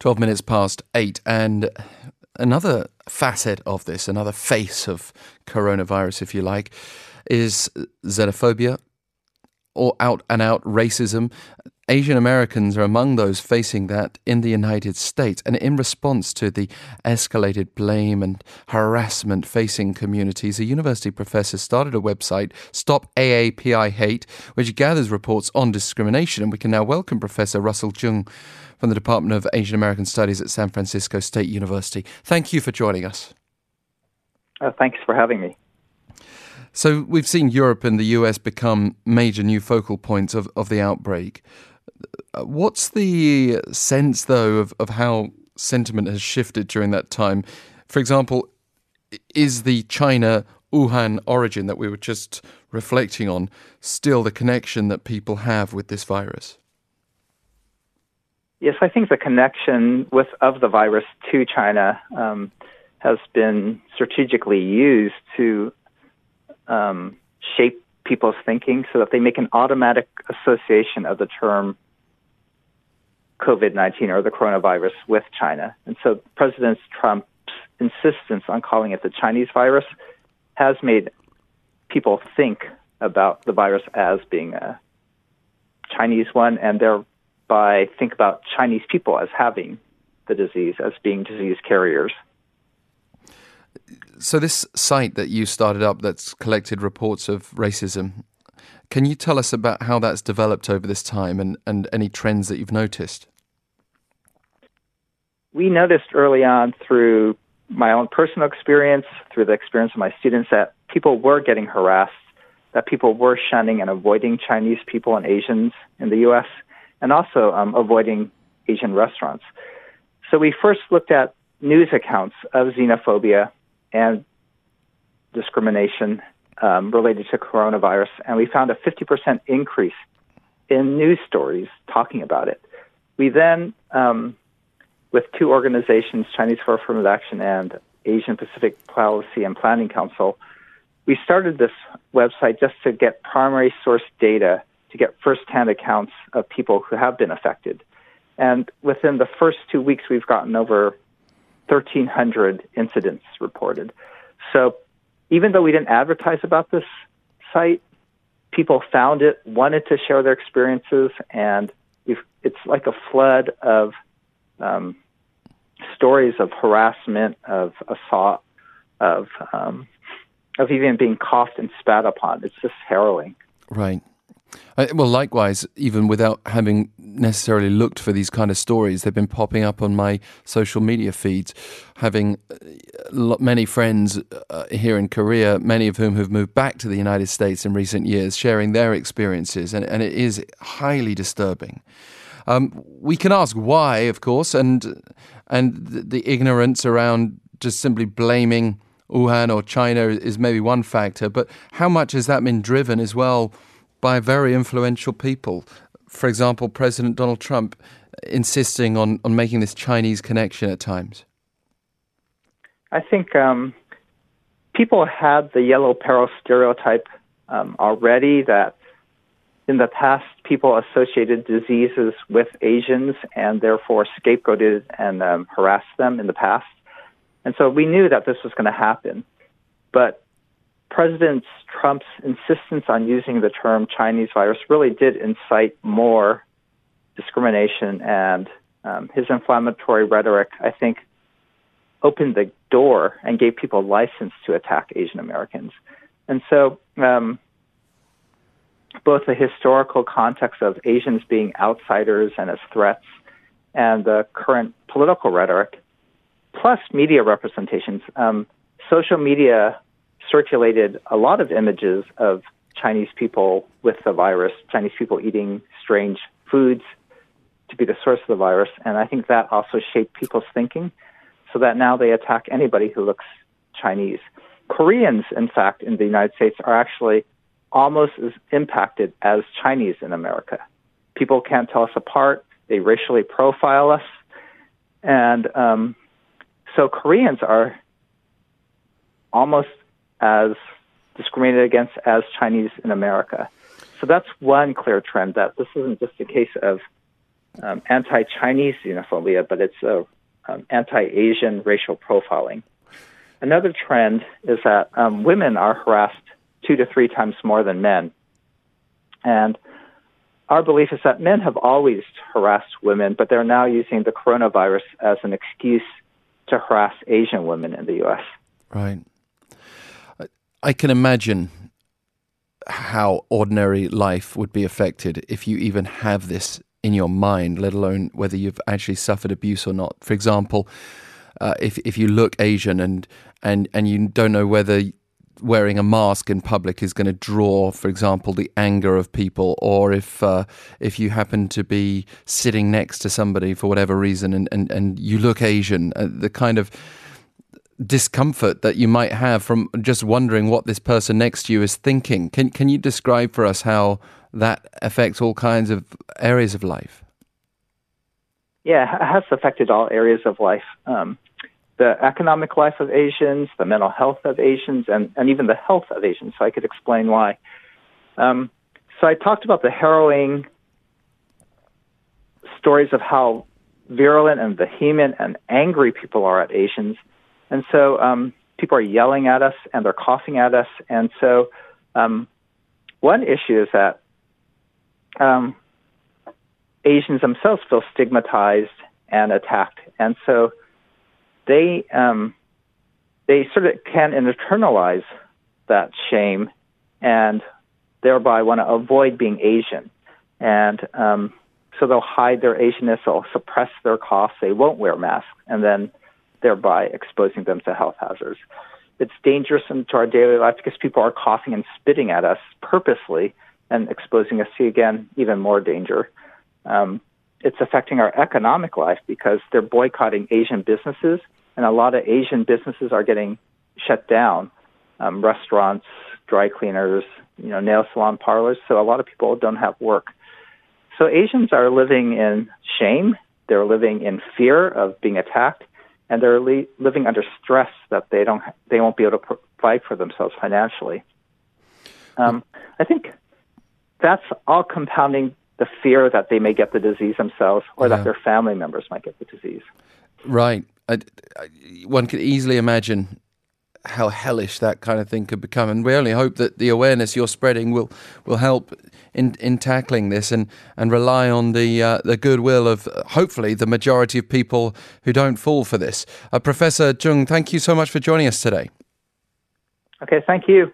12 minutes past eight. And another facet of this, another face of coronavirus, if you like, is xenophobia or out and out racism. Asian Americans are among those facing that in the United States. And in response to the escalated blame and harassment facing communities, a university professor started a website, Stop AAPI Hate, which gathers reports on discrimination. And we can now welcome Professor Russell Jeung from the Department of Asian American Studies at San Francisco State University. Thank you for joining us. Uh, thanks for having me. So, we've seen Europe and the US become major new focal points of, of the outbreak. What's the sense, though, of, of how sentiment has shifted during that time? For example, is the China Wuhan origin that we were just reflecting on still the connection that people have with this virus? Yes, I think the connection with of the virus to China um, has been strategically used to um, shape people's thinking so that they make an automatic association of the term COVID 19 or the coronavirus with China. And so President Trump's insistence on calling it the Chinese virus has made people think about the virus as being a Chinese one and thereby think about Chinese people as having the disease, as being disease carriers. So, this site that you started up that's collected reports of racism, can you tell us about how that's developed over this time and, and any trends that you've noticed? We noticed early on through my own personal experience, through the experience of my students, that people were getting harassed, that people were shunning and avoiding Chinese people and Asians in the U.S., and also um, avoiding Asian restaurants. So we first looked at news accounts of xenophobia and discrimination um, related to coronavirus, and we found a 50% increase in news stories talking about it. We then, um, with two organizations, Chinese for Affirmative Action and Asian Pacific Policy and Planning Council, we started this website just to get primary source data to get firsthand accounts of people who have been affected. And within the first two weeks, we've gotten over 1,300 incidents reported. So even though we didn't advertise about this site, people found it, wanted to share their experiences, and it's like a flood of um, stories of harassment, of assault, of um, of even being coughed and spat upon. It's just harrowing. Right. Uh, well, likewise, even without having necessarily looked for these kind of stories, they've been popping up on my social media feeds. Having uh, many friends uh, here in Korea, many of whom have moved back to the United States in recent years, sharing their experiences, and, and it is highly disturbing. Um, we can ask why, of course, and and the, the ignorance around just simply blaming Wuhan or China is maybe one factor, but how much has that been driven as well? By very influential people. For example, President Donald Trump insisting on, on making this Chinese connection at times? I think um, people had the yellow peril stereotype um, already that in the past people associated diseases with Asians and therefore scapegoated and um, harassed them in the past. And so we knew that this was going to happen. But President Trump's insistence on using the term Chinese virus really did incite more discrimination, and um, his inflammatory rhetoric, I think, opened the door and gave people license to attack Asian Americans. And so, um, both the historical context of Asians being outsiders and as threats, and the current political rhetoric, plus media representations. Um, social media circulated a lot of images of Chinese people with the virus, Chinese people eating strange foods to be the source of the virus. And I think that also shaped people's thinking so that now they attack anybody who looks Chinese. Koreans, in fact, in the United States are actually almost as impacted as Chinese in America. People can't tell us apart. They racially profile us. And um, so Koreans are almost as discriminated against as Chinese in America. So that's one clear trend that this isn't just a case of um, anti-Chinese xenophobia, but it's a um, anti-Asian racial profiling. Another trend is that um, women are harassed two to three times more than men, and our belief is that men have always harassed women, but they're now using the coronavirus as an excuse to harass Asian women in the U.S. Right. I can imagine how ordinary life would be affected if you even have this in your mind, let alone whether you've actually suffered abuse or not. For example, uh, if if you look Asian and and and you don't know whether wearing a mask in public is going to draw, for example, the anger of people, or if uh, if you happen to be sitting next to somebody for whatever reason and and, and you look Asian, uh, the kind of discomfort that you might have from just wondering what this person next to you is thinking. Can can you describe for us how that affects all kinds of areas of life? Yeah, it has affected all areas of life. Um, the economic life of Asians, the mental health of Asians, and, and even the health of Asians. So I could explain why. Um, so I talked about the harrowing stories of how virulent and vehement and angry people are at Asians. And so um, people are yelling at us and they're coughing at us. And so um, one issue is that um, Asians themselves feel stigmatized and attacked. And so they um, they sort of can internalize that shame and thereby want to avoid being Asian. And um, so they'll hide their Asianness, they'll suppress their coughs, they won't wear masks, and then thereby exposing them to health hazards. It's dangerous into our daily life because people are coughing and spitting at us purposely and exposing us to, again, even more danger. Um, it's affecting our economic life because they're boycotting Asian businesses and a lot of Asian businesses are getting shut down. Um, restaurants, dry cleaners, you know, nail salon parlors. So a lot of people don't have work. So Asians are living in shame. They're living in fear of being attacked, and they're li- living under stress that they don't they won't be able to provide for themselves financially. Um, I think that's all compounding the fear that they may get the disease themselves or yeah. that their family members might get the disease. Right. I, I, one could easily imagine how hellish that kind of thing could become, and we only hope that the awareness you're spreading will will help in in tackling this, and and rely on the uh, the goodwill of hopefully the majority of people who don't fall for this. Uh, Professor Jeung, thank you so much for joining us today. Okay, thank you.